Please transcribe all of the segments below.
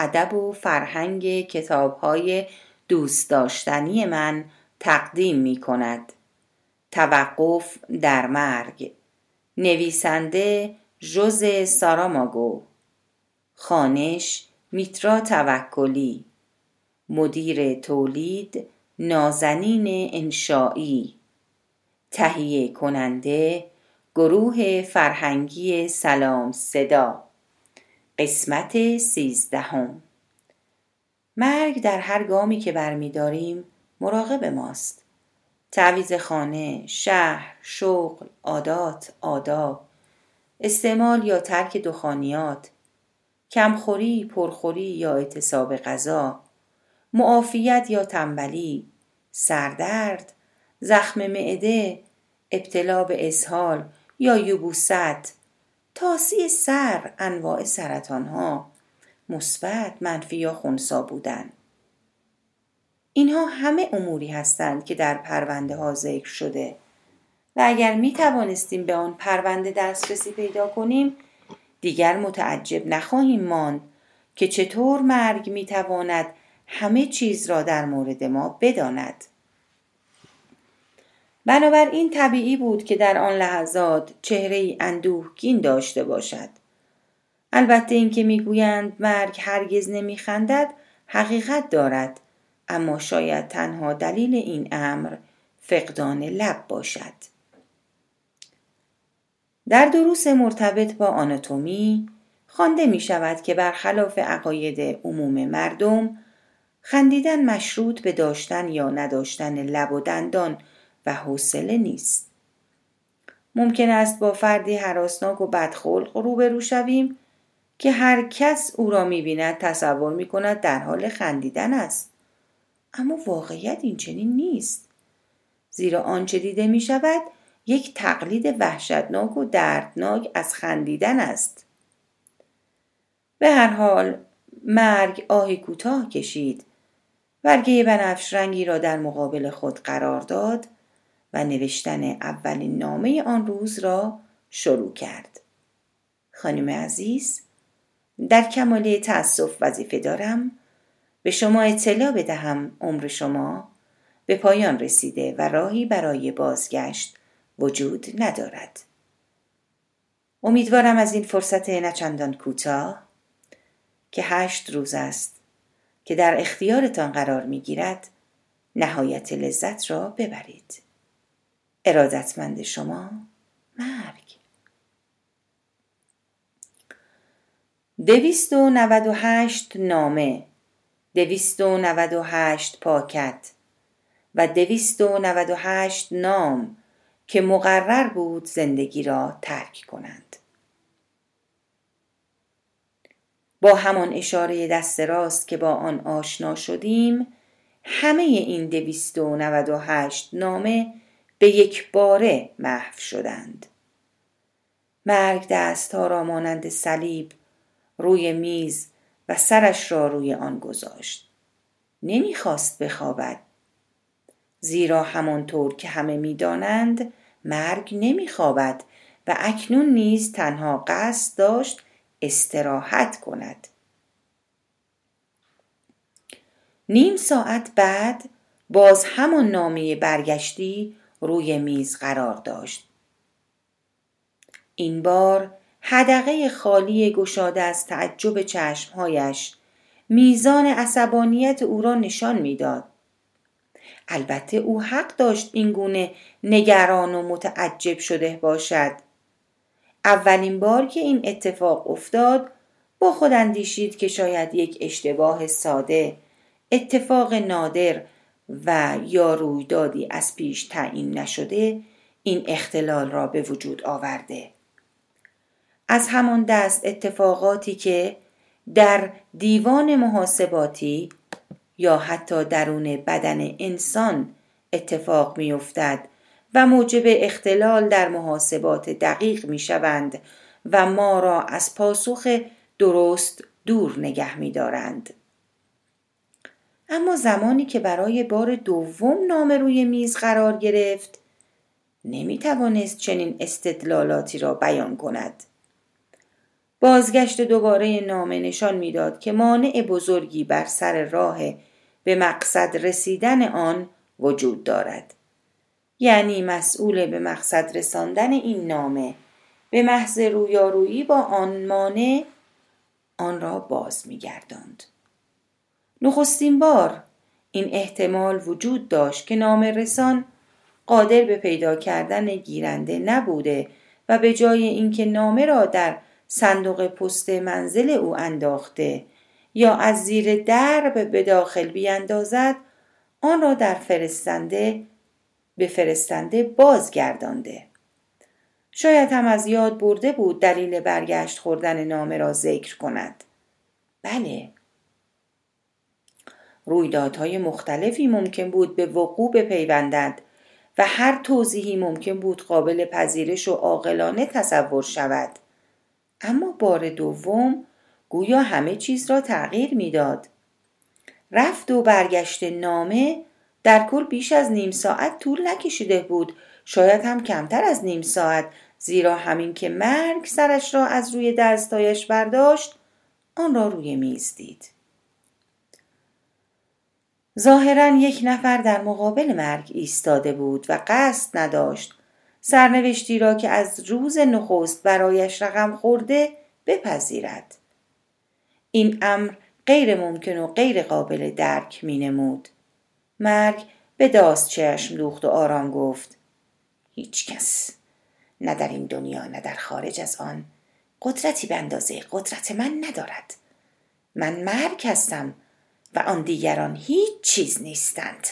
ادب و فرهنگ کتابهای دوست داشتنی من تقدیم می کند. توقف در مرگ. نویسنده جوز ساراماگو. خانش میترا توکلی. مدیر تولید نازنین انشایی تهیه کننده گروه فرهنگی سلام صدا. قسمت سیزدهم. مرگ در هر گامی که برمیداریم مراقب ماست. تعویز خانه، شهر، شغل، عادات، آداب استعمال یا ترک دخانیات کمخوری، پرخوری یا اعتصاب غذا معافیت یا تنبلی سردرد زخم معده ابتلا به اسهال یا یبوست تاسی سر انواع سرطان ها مثبت منفی یا خونسا بودن. اینها همه اموری هستند که در پرونده ها ذکر شده و اگر می توانستیم به آن پرونده دسترسی پیدا کنیم دیگر متعجب نخواهیم ماند که چطور مرگ می تواند همه چیز را در مورد ما بداند. بنابراین طبیعی بود که در آن لحظات چهره ای اندوهگین داشته باشد. البته اینکه می‌گویند مرگ هرگز نمیخندد حقیقت دارد اما شاید تنها دلیل این امر فقدان لب باشد. در دروس مرتبط با آناتومی خوانده می شود که برخلاف عقاید عموم مردم خندیدن مشروط به داشتن یا نداشتن لب و دندان و حوصله نیست. ممکن است با فردی حراسناک و بدخلق روبرو شویم که هر کس او را می‌بیند تصور می کند در حال خندیدن است. اما واقعیت این چنین نیست. زیرا آنچه دیده می شود یک تقلید وحشتناک و دردناک از خندیدن است. به هر حال مرگ آهی کوتاه کشید. برگه بنفش رنگی را در مقابل خود قرار داد و نوشتن اولین نامه آن روز را شروع کرد. خانم عزیز در کماله تأسف وظیفه دارم به شما اطلاع بدهم عمر شما به پایان رسیده و راهی برای بازگشت وجود ندارد. امیدوارم از این فرصت نچندان کوتاه که هشت روز است که در اختیارتان قرار می گیرد نهایت لذت را ببرید. ارادتمند شما مرگ. دویست و نود و هشت نامه دویست و نود و هشت پاکت و دویست و نود و هشت نام که مقرر بود زندگی را ترک کنند. با همان اشاره دست راست که با آن آشنا شدیم همه این دویست و نود و هشت نامه به یک باره محو شدند. مرگ دستها را مانند صلیب روی میز و سرش را روی آن گذاشت. نمی‌خواست بخوابد. زیرا همانطور که همه می‌دانند مرگ نمیخوابد و اکنون نیز تنها قصد داشت استراحت کند. نیم ساعت بعد باز همان نامه برگشتی روی میز قرار داشت. این بار حدقه خالی گشاده از تعجب چشمهایش میزان عصبانیت او را نشان می‌داد. البته او حق داشت این گونه نگران و متعجب شده باشد. اولین بار که این اتفاق افتاد با خود اندیشید که شاید یک اشتباه ساده اتفاق نادر و یا رویدادی از پیش تعیین نشده این اختلال را به وجود آورده از همان دست اتفاقاتی که در دیوان محاسباتی یا حتی درون بدن انسان اتفاق می افتد و موجب اختلال در محاسبات دقیق می شوند و ما را از پاسخ درست دور نگه می دارند. اما زمانی که برای بار دوم نامه روی میز قرار گرفت نمی توانست چنین استدلالاتی را بیان کند. بازگشت دوباره نامه نشان می‌داد که مانع بزرگی بر سر راه به مقصد رسیدن آن وجود دارد. یعنی مسئول به مقصد رساندن این نامه به محض رویارویی با آن مانع آن را باز میگرداند. نخستین بار این احتمال وجود داشت که نامه رسان قادر به پیدا کردن گیرنده نبوده و به جای اینکه نامه را در صندوق پست منزل او انداخته یا از زیر درب به داخل بیاندازد آن را در فرستنده به فرستنده بازگردانده. شاید هم از یاد برده بود دلیل برگشت خوردن نامه را ذکر کند. بله رویدادهای مختلفی ممکن بود به وقوع بپیوندند و هر توضیحی ممکن بود قابل پذیرش و عاقلانه تصور شود. اما بار دوم گویا همه چیز را تغییر می‌داد. رفت و برگشت نامه در کل بیش از نیم ساعت طول نکشیده بود. شاید هم کمتر از نیم ساعت زیرا همین که مرگ سرش را از روی دستایش برداشت آن را روی میز دید. ظاهرا یک نفر در مقابل مرگ ایستاده بود و قصد نداشت سرنوشتی را که از روز نخست برایش رقم خورده بپذیرد این امر غیر ممکن و غیر قابل درک می نمود. مرگ به داست چشم دوخت و آرام گفت هیچ کس نه در این دنیا نه در خارج از آن قدرتی به اندازه قدرت من ندارد من مرگ هستم و آن دیگران هیچ چیز نیستند.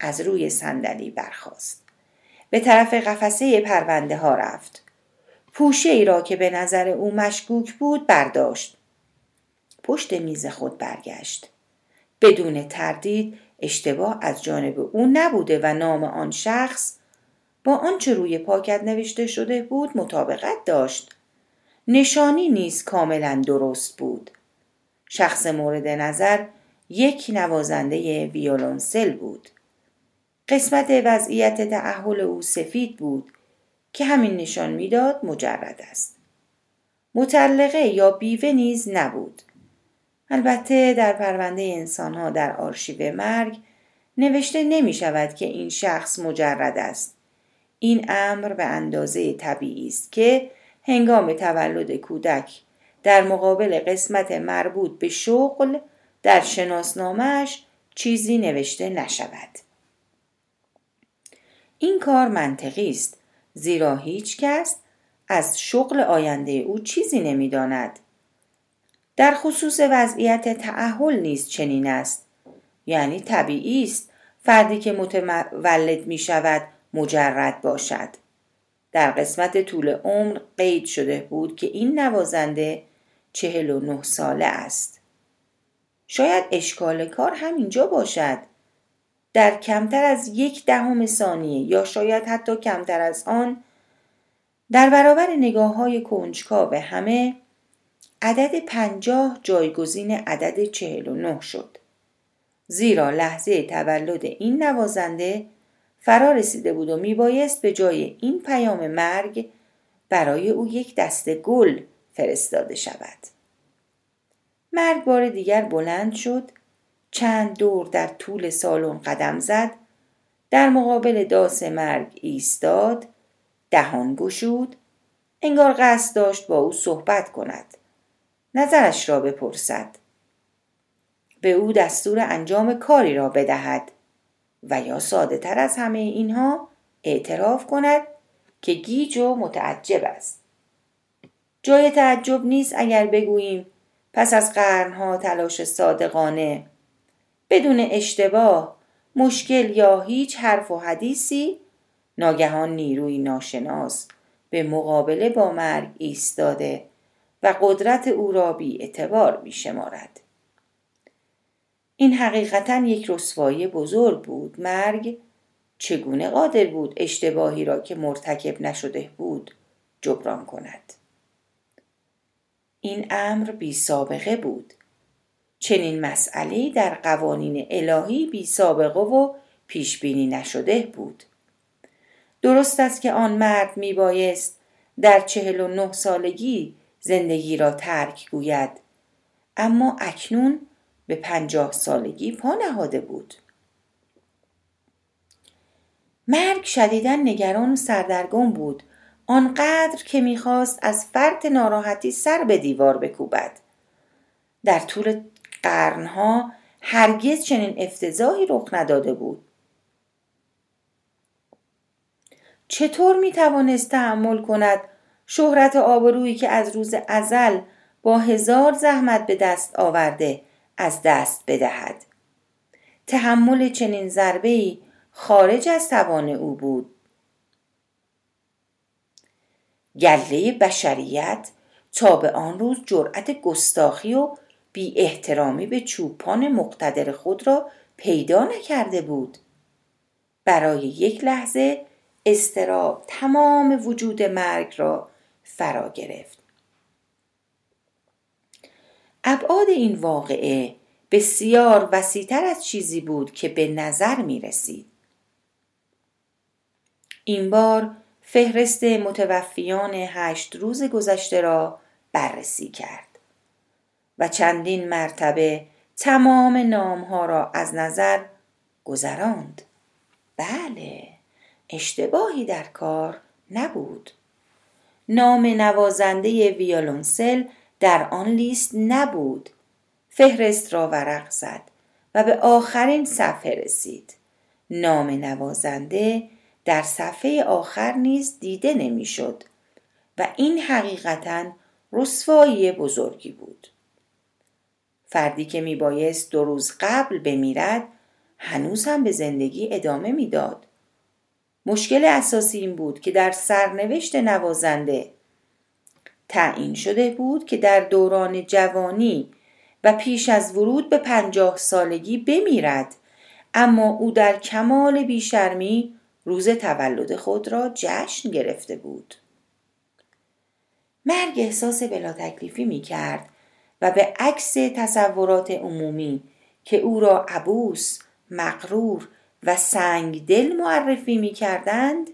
از روی صندلی برخاست. به طرف قفسه پرونده ها رفت. پوشه ای را که به نظر او مشکوک بود برداشت. پشت میز خود برگشت. بدون تردید اشتباه از جانب او نبوده و نام آن شخص با آنچه روی پاکت نوشته شده بود مطابقت داشت. نشانی نیز کاملا درست بود. شخص مورد نظر یک نوازنده ویولونسل بود. قسمت وضعیت تعهل او سفید بود که همین نشان می‌داد مجرد است. مطلقه یا بیوه نیز نبود. البته در پرونده انسانها در آرشیو مرگ نوشته نمی شود که این شخص مجرد است. این امر به اندازه طبیعی است که هنگام تولد کودک در مقابل قسمت مربوط به شغل در شناسنامهش چیزی نوشته نشود. این کار منطقی است زیرا هیچ کس از شغل آینده او چیزی نمی‌داند. در خصوص وضعیت تعهل نیز چنین است. یعنی طبیعی است فردی که متولد می شود مجرد باشد. در قسمت طول عمر قید شده بود که این نوازنده چهل و نه ساله است. شاید اشکال کار همینجا باشد. در کمتر از یک دهم ثانیه یا شاید حتی کمتر از آن در برابر نگاه های کنجکاو همه عدد پنجاه جایگزین عدد چهل و نه شد. زیرا لحظه تولد این نوازنده فرا رسیده بود و میبایست به جای این پیام مرگ برای او یک دسته گل فرستاده شود. مرگ بار دیگر بلند شد چند دور در طول سالن قدم زد در مقابل داس مرگ ایستاد دهان گشود انگار قصد داشت با او صحبت کند نظرش را بپرسد. به او دستور انجام کاری را بدهد و یا ساده تر از همه اینها اعتراف کند که گیج و متعجب است. جای تعجب نیست اگر بگوییم پس از قرنها تلاش صادقانه. بدون اشتباه مشکل یا هیچ حرف و حدیثی ناگهان نیروی ناشناس به مقابله با مرگ ایستاده و قدرت او را بی اعتبار می شمارد. این حقیقتا یک رسوایی بزرگ بود. مرگ چگونه قادر بود اشتباهی را که مرتکب نشده بود جبران کند؟ این امر بی سابقه بود. چنین مسئله در قوانین الهی بی سابقه و پیش بینی نشده بود. درست است که آن مرد می بایست در چهل و نه سالگی زندگی را ترک گوید اما اکنون به پنجاه سالگی پا نهاده بود. مرگ شدیدا نگران و سردرگم بود. آنقدر که می‌خواست از فرط ناراحتی سر به دیوار بکوبد. در طول قرنها هرگز چنین افتضاحی رخ نداده بود. چطور می توانست تحمل کند شهرت آبرویی که از روز ازل با هزار زحمت به دست آورده از دست بدهد؟ تحمل چنین ضربه خارج از توان او بود. گله بشریت تا به آن روز جرأت گستاخی و بی احترامی به چوپان مقتدر خود را پیدا نکرده بود برای یک لحظه استراب تمام وجود مرگ را فرا گرفت ابعاد این واقعه بسیار وسیعتر از چیزی بود که به نظر می رسید. این بار فهرست متوفیان هشت روز گذشته را بررسی کرد و چندین مرتبه تمام نامها را از نظر گذراند. بله اشتباهی در کار نبود. نام نوازنده ویولونسل در آن لیست نبود. فهرست را ورق زد و به آخرین صفحه رسید. نام نوازنده در صفحه آخر نیز دیده نمی‌شد و این حقیقتا رسوایی بزرگی بود. فردی که میبایست دو روز قبل بمیرد هنوز هم به زندگی ادامه می‌داد. مشکل اساسی این بود که در سرنوشت نوازنده تعیین شده بود که در دوران جوانی و پیش از ورود به پنجاه سالگی بمیرد اما او در کمال بیشرمی روز تولد خود را جشن گرفته بود مرگ احساس بلا تکلیفی می کرد و به عکس تصورات عمومی که او را عبوس، مغرور و سنگ دل معرفی می کردند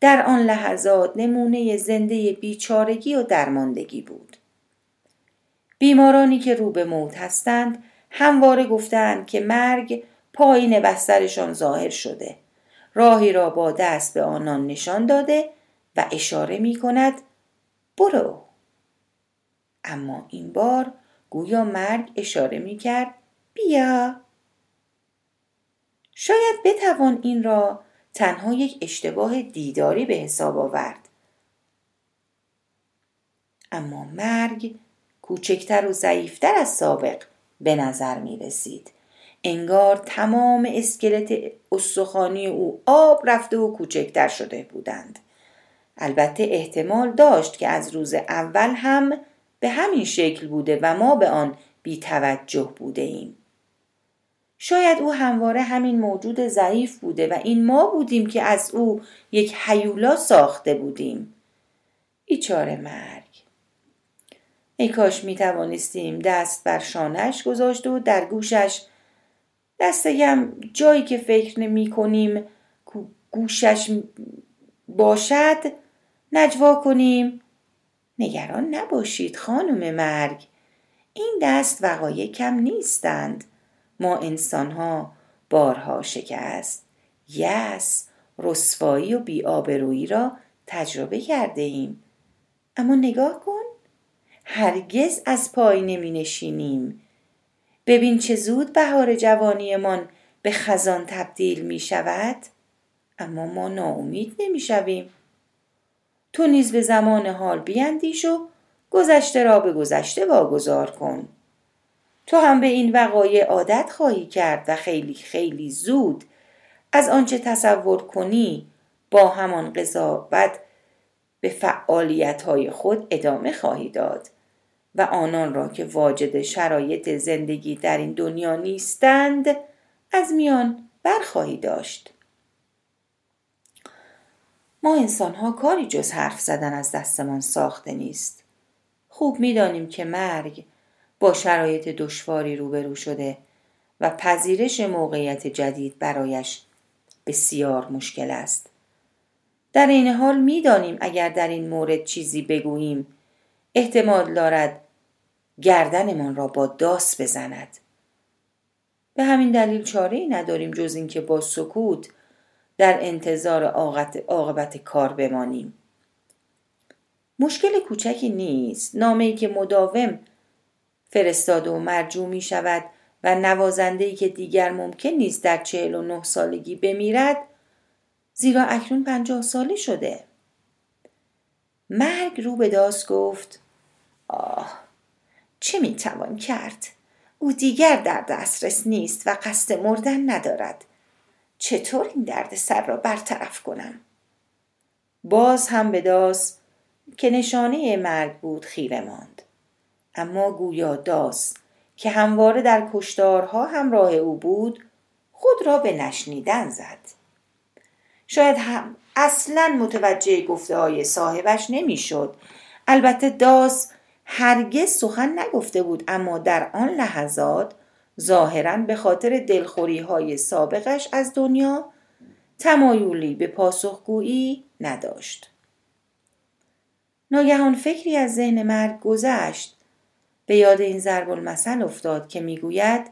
در آن لحظات نمونه زنده بیچارگی و درماندگی بود. بیمارانی که رو به موت هستند همواره گفتند که مرگ پایین بسترشان ظاهر شده. راهی را با دست به آنان نشان داده و اشاره می کند برو. اما این بار گویا مرگ اشاره می کرد بیا. شاید بتوان این را تنها یک اشتباه دیداری به حساب آورد اما مرگ کوچکتر و ضعیفتر از سابق به نظر می رسید. انگار تمام اسکلت استخوانی او آب رفته و کوچکتر شده بودند. البته احتمال داشت که از روز اول هم به همین شکل بوده و ما به آن بی توجه بوده ایم. شاید او همواره همین موجود ضعیف بوده و این ما بودیم که از او یک حیولا ساخته بودیم بیچاره مرگ ای کاش می توانستیم دست بر شانش گذاشت و در گوشش دستگم جایی که فکر نمی کنیم گوشش باشد نجوا کنیم. نگران نباشید خانم مرگ. این دست وقایع کم نیستند. ما انسانها بارها شکست. یس رسوایی و بیآبرویی را تجربه کرده ایم. اما نگاه کن هرگز از پای نمی نشینیم. ببین چه زود بهار جوانیمان به خزان تبدیل می شود. اما ما ناامید نمی شویم. تو نیز به زمان حال بیندیش و گذشته را به گذشته واگذار کن. تو هم به این وقایع عادت خواهی کرد و خیلی خیلی زود از آنچه تصور کنی با همان قضاوت به فعالیت های خود ادامه خواهی داد. و آنان را که واجد شرایط زندگی در این دنیا نیستند از میان برخواهی داشت ما انسان ها کاری جز حرف زدن از دستمان ساخته نیست خوب می‌دانیم که مرگ با شرایط دشواری روبرو شده و پذیرش موقعیت جدید برایش بسیار مشکل است. در این حال می‌دانیم اگر در این مورد چیزی بگوییم احتمال دارد گردنمان را با داس بزند. به همین دلیل چاره ای نداریم جز اینکه با سکوت در انتظار عاقبت کار بمانیم. مشکل کوچکی نیست. نامه ای که مداوم فرستاده و مرجوع می شود و نوازنده ای که دیگر ممکن نیست در چهل و نه سالگی بمیرد زیرا اکنون پنجاه ساله شده. مرگ رو به داست گفت آه چه می‌توان کرد؟ او دیگر در دسترس نیست و قصد مردن ندارد. چطور این درد سر را برطرف کنم؟ باز هم به داس که نشانه مرگ بود خیره ماند. اما گویا داس که همواره در کشتارها همراه او بود خود را به نشنیدن زد. شاید هم اصلا متوجه گفته های صاحبش نمی‌شد. البته داس هرگز سخن نگفته بود اما در آن لحظات ظاهرا به خاطر دلخوری های سابقش از دنیا تمایلی به پاسخگویی نداشت. ناگهان فکری از ذهن مرگ گذشت. به یاد این ضرب المثل افتاد که می‌گوید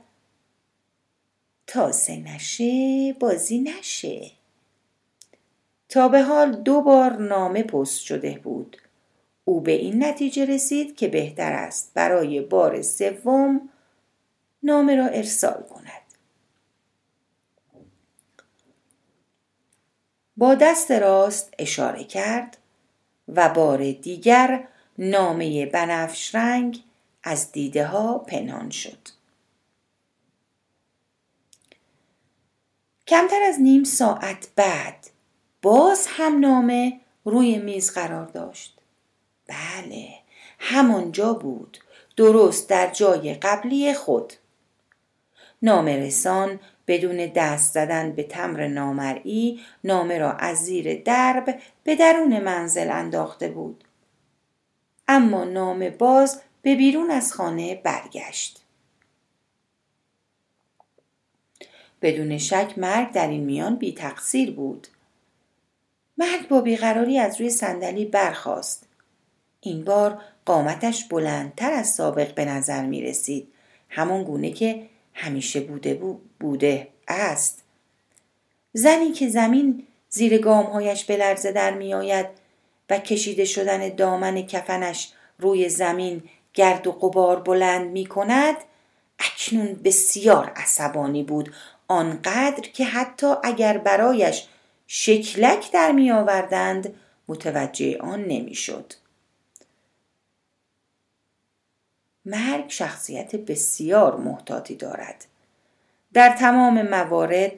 تازه نشه بازی نشه. تا به حال دو بار نامه پست شده بود. او به این نتیجه رسید که بهتر است برای بار سوم نامه را ارسال کند. با دست راست اشاره کرد و بار دیگر نامه بنفش رنگ از دیده ها پنهان شد. کمتر از نیم ساعت بعد باز هم نامه روی میز قرار داشت. بله همانجا بود درست در جای قبلی خود. نامرسان بدون دست زدن به تمر نامرئی نامه را از زیر درب به درون منزل انداخته بود. اما نامه باز به بیرون از خانه برگشت. بدون شک مرگ در این میان بی تقصیر بود. مرگ با بیقراری از روی صندلی برخاست. این بار قامتش بلندتر از سابق به نظر می رسید. همان گونه که همیشه بوده بوده است. زنی که زمین زیر گامهایش به لرزه در می آید و کشیده شدن دامن کفنش روی زمین گرد و قبار بلند می کند اکنون بسیار عصبانی بود. آنقدر که حتی اگر برایش شکلک در می آوردند. متوجه آن نمی‌شد. مرگ شخصیت بسیار محتاطی دارد. در تمام موارد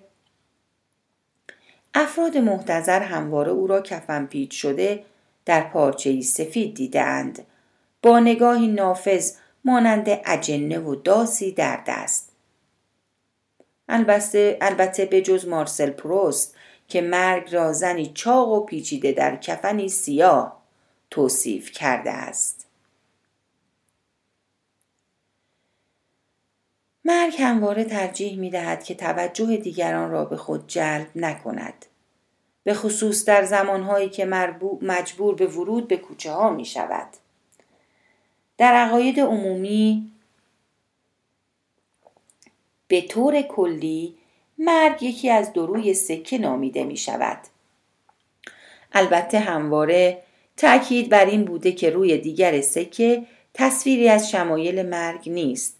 افراد محتظر همواره او را کفن پیچ شده در پارچه سفید دیدند با نگاهی نافذ مانند اجنه و داسی در دست. البته, البته به جز مارسل پروست که مرگ را زنی چاق و پیچیده در کفنی سیاه توصیف کرده است مرگ همواره ترجیح می دهد که توجه دیگران را به خود جلب نکند. به خصوص در زمانهایی که مجبور به ورود به کوچه ها می شود. در عقاید عمومی به طور کلی مرگ یکی از دروی سکه نامیده می شود. البته همواره تأکید بر این بوده که روی دیگر سکه تصویری از شمایل مرگ نیست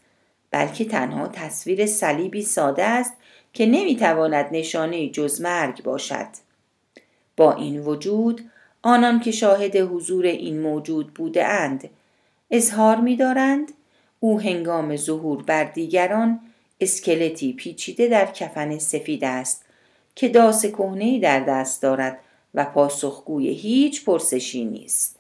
بلکه تنها تصویر صلیبی ساده است که نمی‌تواند نشانه جز مرگ باشد با این وجود آنان که شاهد حضور این موجود بوده اند اظهار می دارند او هنگام ظهور بر دیگران اسکلتی پیچیده در کفن سفید است که داس کهنه در دست دارد و پاسخگوی هیچ پرسشی نیست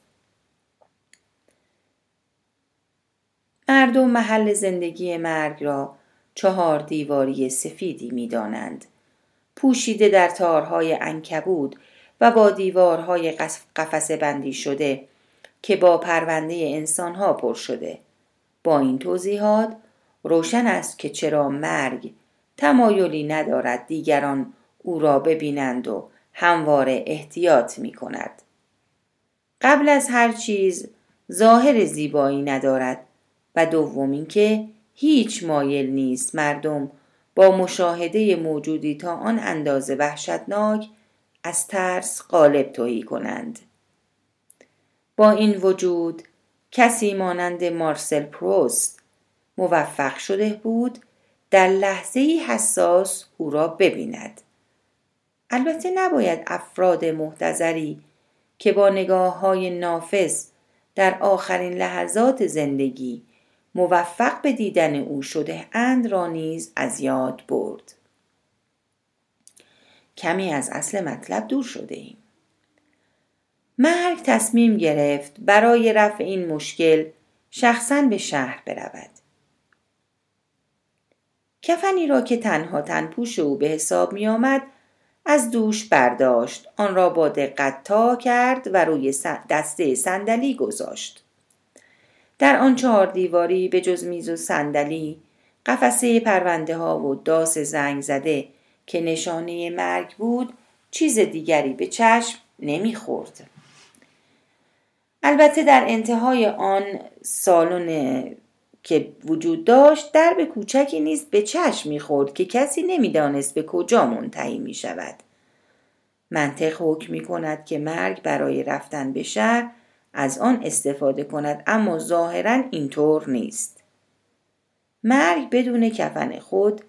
مردم محل زندگی مرگ را چهار دیواری سفیدی می دانند. پوشیده در تارهای انکبود و با دیوارهای قفسه بندی شده که با پرونده انسانها پر شده. با این توضیحات روشن است که چرا مرگ تمایلی ندارد دیگران او را ببینند و همواره احتیاط می کند. قبل از هر چیز ظاهر زیبایی ندارد و دوم اینکه هیچ مایل نیست مردم با مشاهده موجودی تا آن اندازه وحشتناک از ترس غالب تویی کنند با این وجود کسی مانند مارسل پروست موفق شده بود در لحظه حساس او را ببیند. البته نباید افراد محتظری که با نگاه های نافذ در آخرین لحظات زندگی موفق به دیدن او شده اند را نیز از یاد برد. کمی از اصل مطلب دور شده ایم. مرگ تصمیم گرفت برای رفع این مشکل شخصا به شهر برود. کفنی را که تنها تنپوش او به حساب می آمد از دوش برداشت آن را با دقت تا کرد و روی دسته صندلی گذاشت در آن چهار دیواری به جز میز و صندلی قفسه پرونده ها و داس زنگ زده که نشانه مرگ بود چیز دیگری به چشم نمی‌خورد. البته در انتهای آن سالن که وجود داشت درب کوچکی نیست به چشم می‌خورد که کسی نمی‌دانست به کجا منتهی می شود. منطق حکم می کند که مرگ برای رفتن به شهر از آن استفاده کند اما ظاهرا اینطور نیست. مرگ بدون کفن خود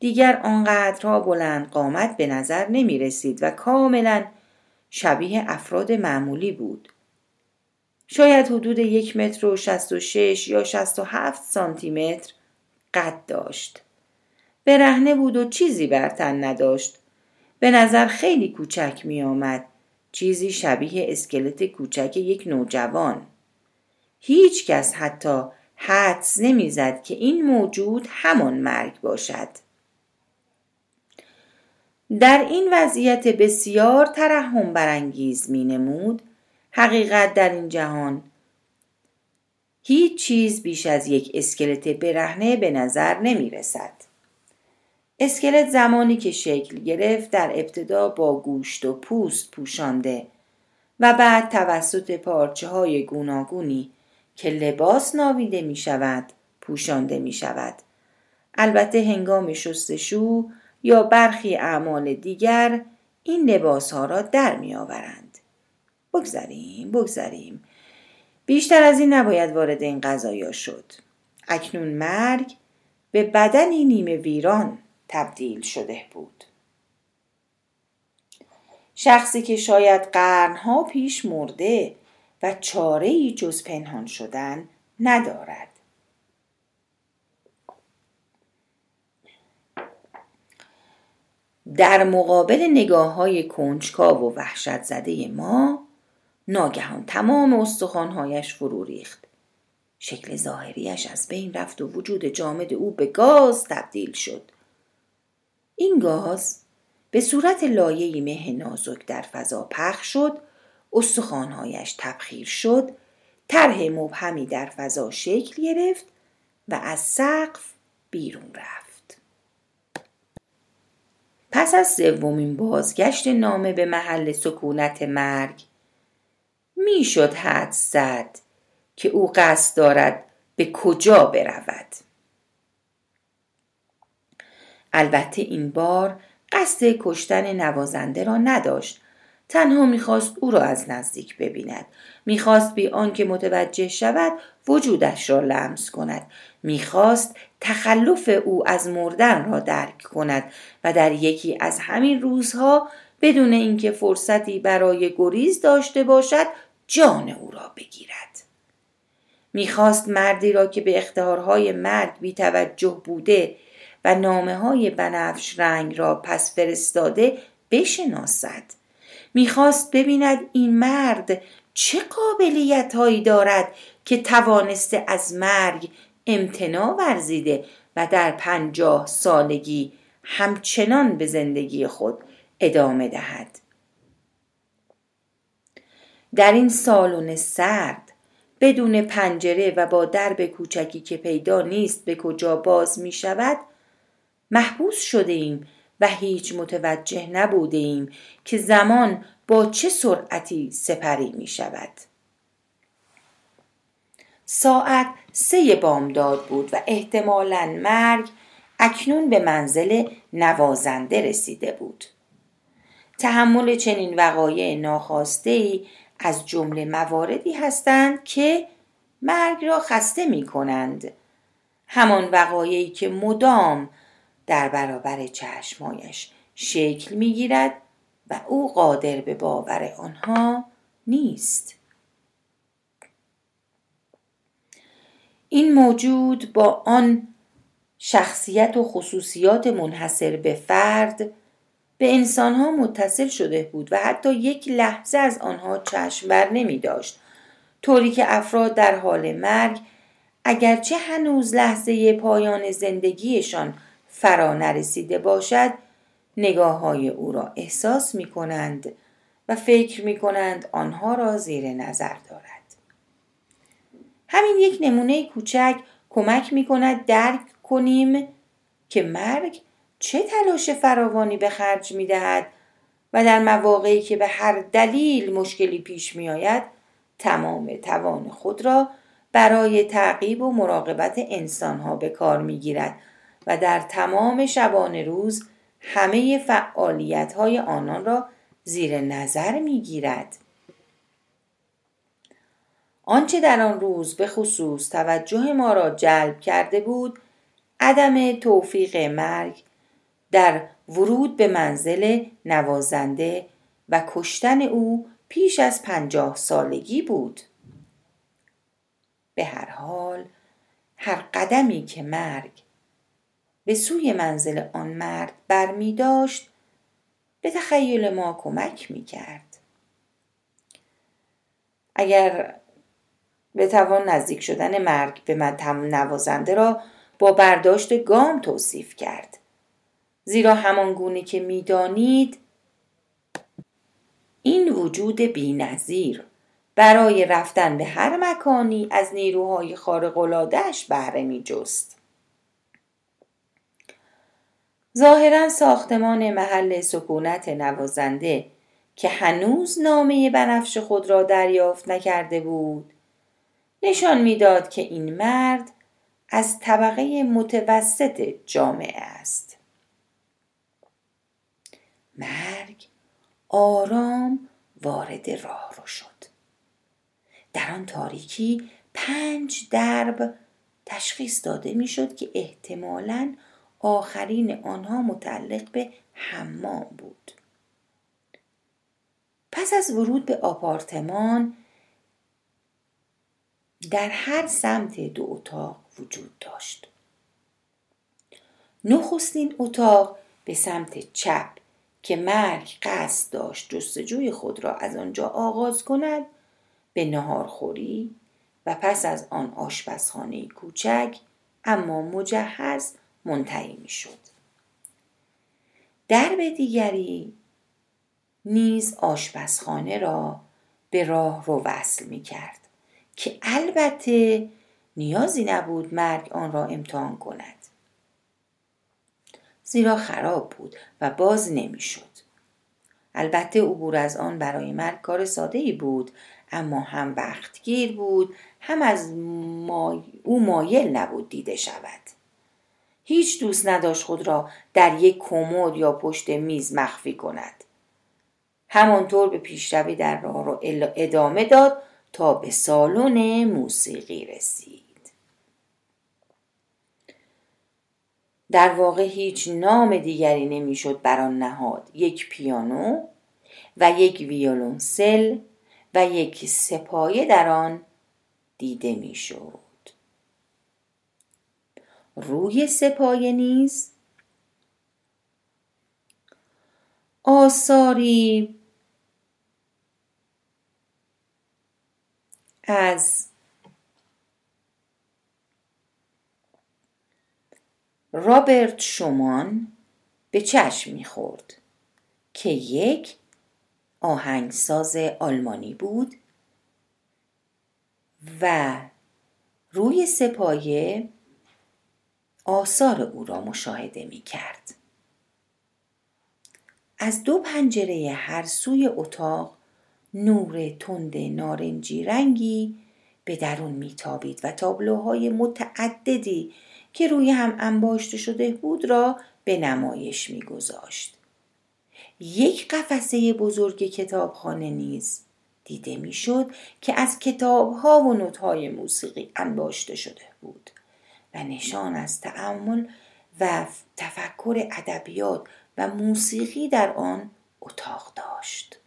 دیگر آنقدرها بلند قامت به نظر نمی رسید و کاملا شبیه افراد معمولی بود. شاید حدود یک متر و شست و شش یا شست و هفت سانتی متر قد داشت. برهنه بود و چیزی بر تن نداشت. به نظر خیلی کوچک می آمد. چیزی شبیه اسکلت کوچک یک نوجوان. هیچ کس حتی حدس نمی‌زد که این موجود همان مرگ باشد. در این وضعیت بسیار ترحم برانگیز می نمود حقیقت در این جهان هیچ چیز بیش از یک اسکلت برهنه به نظر نمی رسد. اسکلت زمانی که شکل گرفت در ابتدا با گوشت و پوست پوشانده و بعد توسط پارچه های گوناگونی که لباس ناویده می شود پوشانده می شود. البته هنگام شستشو یا برخی اعمال دیگر این لباس ها را در می آورند. بگذاریم بگذاریم بیشتر از این نباید وارد این قضایا شد. اکنون مرگ به بدنی نیمه ویران تبدیل شده بود. شخصی که شاید قرنها پیش مرده و چاره ای جز پنهان شدن ندارد. در مقابل نگاه های کنجکاو و وحشت زده ما ناگهان تمام استخوانهایش فرو ریخت. شکل ظاهریش از بین رفت و وجود جامد او به گاز تبدیل شد. این گاز به صورت لایه مه نازک در فضا پخش شد استخوانهایش تبخیر شد طرح مبهمی در فضا شکل گرفت و از سقف بیرون رفت. پس از سومین بازگشت نامه به محل سکونت مرگ می‌شد حد زد که او قصد دارد به کجا برود. البته این بار قصد کشتن نوازنده را نداشت. تنها می‌خواست او را از نزدیک ببیند. می‌خواست بی آنکه متوجه شود وجودش را لمس کند. می‌خواست تخلف او از مردن را درک کند و در یکی از همین روزها بدون اینکه فرصتی برای گریز داشته باشد جان او را بگیرد. می‌خواست مردی را که به اختهارهای مرگ بیتوجه بوده و نامه های بنفش رنگ را پس فرستاده بشناسد. می‌خواست ببیند این مرد چه قابلیت هایی دارد که توانسته از مرگ امتناع ورزیده و در پنجاه سالگی همچنان به زندگی خود ادامه دهد. در این سالن سرد. بدون پنجره و با درب کوچکی که پیدا نیست به کجا باز می شود محبوس شده ایم و هیچ متوجه نبوده ایم که زمان با چه سرعتی سپری می شود. ساعت سه بامداد بود و احتمالا مرگ اکنون به منزل نوازنده رسیده بود. تحمل چنین وقایع ناخواسته ای از جمله مواردی هستند که مرگ را خسته می کنند همان وقایعی که مدام در برابر چشمایش شکل می گیرد و او قادر به باور آنها نیست. این موجود با آن شخصیت و خصوصیات منحصر به فرد به انسانها متصل شده بود و حتی یک لحظه از آنها چشم بر نمی داشت طوری که افراد در حال مرگ اگرچه هنوز لحظه پایان زندگیشان فرا نرسیده باشد نگاه های او را احساس می کنند و فکر می کنند آنها را زیر نظر دارد. همین یک نمونه کوچک کمک می کند درک کنیم که مرگ چه تلاش فراوانی به خرج می دهد و در مواقعی که به هر دلیل مشکلی پیش می آید تمام توان خود را برای تعقیب و مراقبت انسانها به کار می گیرد و در تمام شبان روز همه فعالیت های آنان را زیر نظر می گیرد. آنچه در آن روز به خصوص توجه ما را جلب کرده بود عدم توفیق مرگ در ورود به منزل نوازنده و کشتن او پیش از پنجاه سالگی بود به هر حال هر قدمی که مرگ به سوی منزل آن مرد بر می داشت به تخیل ما کمک می کرد. اگر بتوان نزدیک شدن مرگ به مدهم نوازنده را با برداشت گام توصیف کرد زیرا همان گونه که می‌دانید این وجود بینظیر. برای رفتن به هر مکانی از نیروهای خارق‌العادهاش بهره میجست. ظاهرا ساختمان محل سکونت نوازنده که هنوز نامه بنفش خود را دریافت نکرده بود نشان می‌داد که این مرد از طبقه متوسط جامعه است. مرگ آرام وارد راه رو شد. در آن تاریکی پنج درب تشخیص داده می‌شد که احتمالاً آخرین آنها متعلق به حمام بود. پس از ورود به آپارتمان در هر سمت دو اتاق وجود داشت. نخستین اتاق به سمت چپ که مرگ قصد داشت جستجوی خود را از آنجا آغاز کند به نهارخوری و پس از آن آشپزخانه کوچک اما مجهز منتهی می‌شد. درب دیگری نیز آشپزخانه را به راه رو وصل می کرد که البته نیازی نبود مرگ آن را امتحان کند. زیرا خراب بود و باز نمی‌شد. البته عبور از آن برای مرگ کار ساده ای بود اما هم وقتگیر بود هم از او مایل نبود دیده شود. هیچ دوست نداشت خود را در یک کمد یا پشت میز مخفی کند. همانطور به پیشروی در راه را ادامه داد تا به سالن موسیقی رسید. در واقع هیچ نام دیگری نمی‌شد بر آن نهاد. یک پیانو و یک ویولونسل و یک سپایه در آن دیده می‌شد. روی سپایه نیز آثاری از رابرت شومان به چشم می‌خورد که یک آهنگساز آلمانی بود و روی سپایه آثار او را مشاهده می کرد. از دو پنجره هر سوی اتاق نور تند نارنجی رنگی به درون میتابید و تابلوهای متعددی که روی هم انباشته شده بود را به نمایش میگذاشت. یک قفسه بزرگ کتابخانه نیز دیده می‌شد که از کتابها و نوتهای موسیقی انباشته شده بود و نشان از تعمل و تفکر ادبیات و موسیقی در آن اتاق داشت.